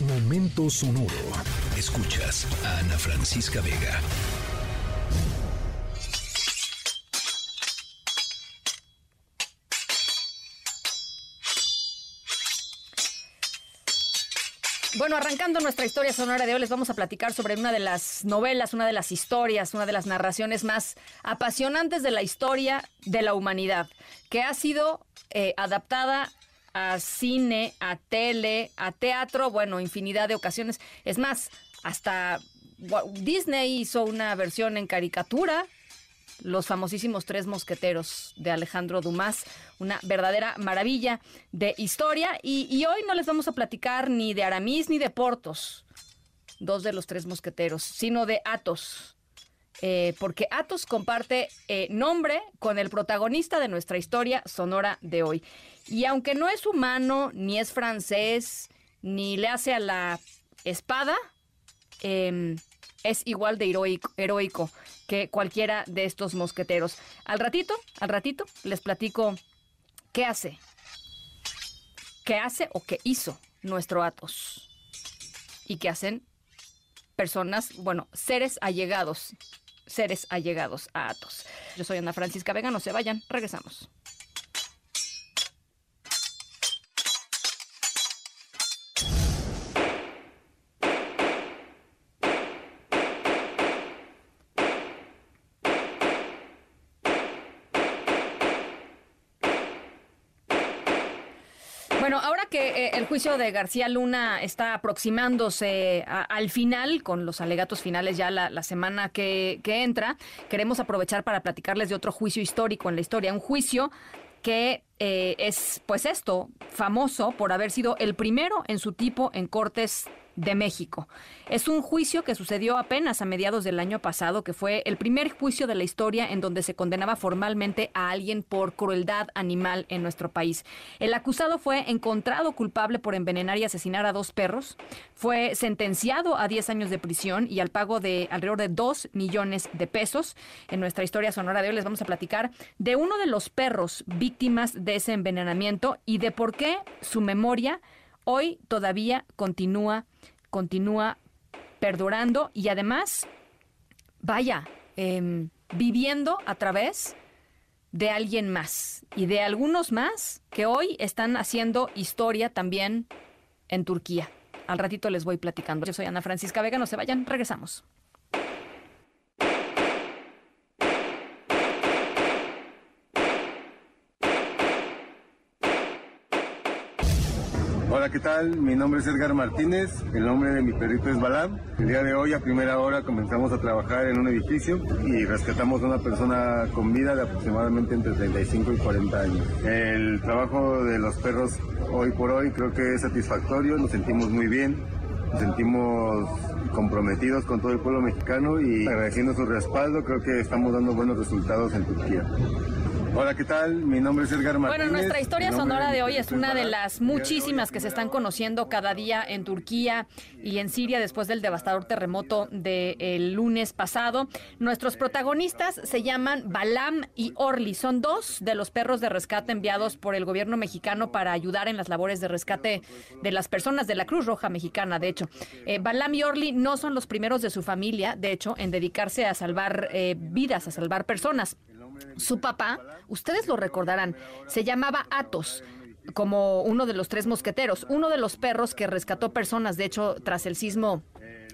Momento sonoro. Escuchas a Ana Francisca Vega. Bueno, arrancando nuestra historia sonora de hoy, les vamos a platicar sobre una de las novelas, una de las historias, una de las narraciones más apasionantes de la historia de la humanidad, que ha sido eh, adaptada a cine, a tele, a teatro, bueno, infinidad de ocasiones. Es más, hasta Disney hizo una versión en caricatura, los famosísimos Tres Mosqueteros de Alejandro Dumas, una verdadera maravilla de historia. Y, hoy no les vamos a platicar ni de Aramis ni de Portos, dos de los Tres Mosqueteros, sino de Athos. Eh, porque Athos comparte eh, nombre con el protagonista de nuestra historia sonora de hoy. Y aunque no es humano, ni es francés, ni le hace a la espada, em, es igual de heroico, heroico, que cualquiera de estos mosqueteros. Al ratito, al ratito, les platico qué hace, qué hace o qué hizo nuestro Athos y qué hacen personas, bueno, seres allegados seres allegados a Atos. Yo soy Ana Francisca Vega, no se vayan, regresamos. Bueno, ahora que eh, el juicio de García Luna está aproximándose al final, con los alegatos finales ya la, semana que, entra, queremos aprovechar para platicarles de otro juicio histórico en la historia, un juicio que eh, es, pues esto, famoso por haber sido el primero en su tipo en cortes de México. Es un juicio que sucedió apenas a mediados del año pasado, que fue el primer juicio de la historia en donde se condenaba formalmente a alguien por crueldad animal en nuestro país. El acusado fue encontrado culpable por envenenar y asesinar a dos perros, fue sentenciado a 10 años de prisión y al pago de alrededor de 2 millones de pesos. En nuestra historia sonora de hoy les vamos a platicar de uno de los perros víctimas de ese envenenamiento y de por qué su memoria hoy todavía continúa, continúa perdurando y además, vaya, em, viviendo a través de alguien más y de algunos más que hoy están haciendo historia también en Turquía. Al ratito les voy platicando. Yo soy Ana Francisca Vega, no se vayan, regresamos. Hola, ¿qué tal? Mi nombre es Edgar Martínez, el nombre de mi perrito es Balam. El día de hoy a primera hora comenzamos a trabajar en un edificio y rescatamos a una persona con vida de aproximadamente entre 35 y 40 años. El trabajo de los perros hoy por hoy creo que es satisfactorio, nos sentimos muy bien, nos sentimos comprometidos con todo el pueblo mexicano y agradeciendo su respaldo creo que estamos dando buenos resultados en Turquía. Hola, ¿qué tal? Mi nombre es Edgar Martínez. Bueno, nuestra historia sonora de hoy es una de las muchísimas que se están conociendo cada día en Turquía y en Siria después del devastador terremoto del lunes pasado. Nuestros protagonistas se llaman Balam y Orly. Son dos de los perros de rescate enviados por el gobierno mexicano para ayudar en las labores de rescate de las personas de la Cruz Roja Mexicana, de hecho. Eh, Balam y Orly no son los primeros de su familia, de hecho, en dedicarse a salvar eh, vidas, a salvar personas. Su papá, ustedes lo recordarán, se llamaba Atos como uno de los tres mosqueteros, uno de los perros que rescató personas, de hecho, tras el sismo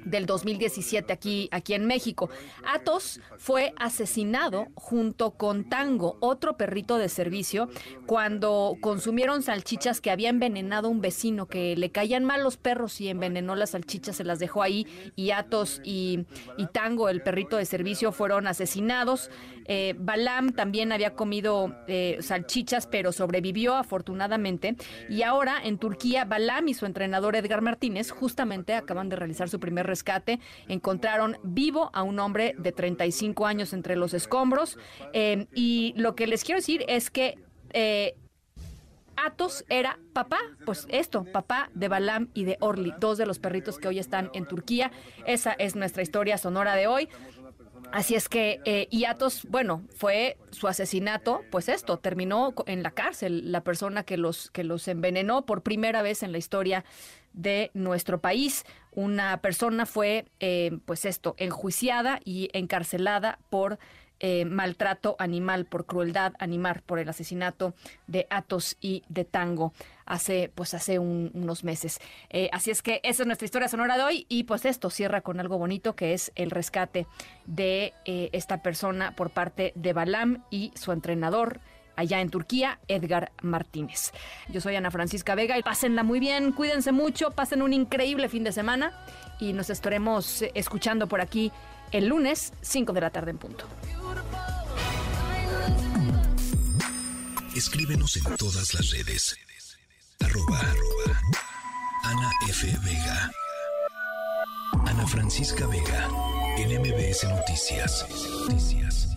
del 2017 aquí, aquí en México. Atos fue asesinado junto con Tango, otro perrito de servicio, cuando consumieron salchichas que había envenenado un vecino, que le caían mal los perros y envenenó las salchichas, se las dejó ahí y Atos y, Tango, el perrito de servicio, fueron asesinados. Eh, Balam también había comido eh, salchichas, pero sobrevivió afortunadamente. Y ahora en Turquía, Balam y su entrenador Edgar Martínez justamente acaban de realizar su primer rescate. Encontraron vivo a un hombre de 35 años entre los escombros. Eh, y lo que les quiero decir es que... Atos era papá, pues esto, papá de Balam y de Orly, dos de los perritos que hoy están en Turquía. Esa es nuestra historia sonora de hoy. Así es que, eh, y Atos, bueno, fue su asesinato, pues esto, terminó en la cárcel la persona que los, que los envenenó por primera vez en la historia de nuestro país. Una persona fue, eh, pues esto, enjuiciada y encarcelada por eh, maltrato animal, por crueldad animal, por el asesinato de Atos y de Tango hace, pues hace unos meses. Eh, así es que esa es nuestra historia sonora de hoy y pues esto cierra con algo bonito que es el rescate de eh, esta persona por parte de Balam y su entrenador allá en Turquía, Edgar Martínez. Yo soy Ana Francisca Vega y pásenla muy bien, cuídense mucho, pasen un increíble fin de semana y nos estaremos escuchando por aquí el lunes, 5 de la tarde en punto. Escríbenos en todas las redes. Arroba, Ana F. Vega. Ana Francisca Vega. En MBS Noticias. Noticias.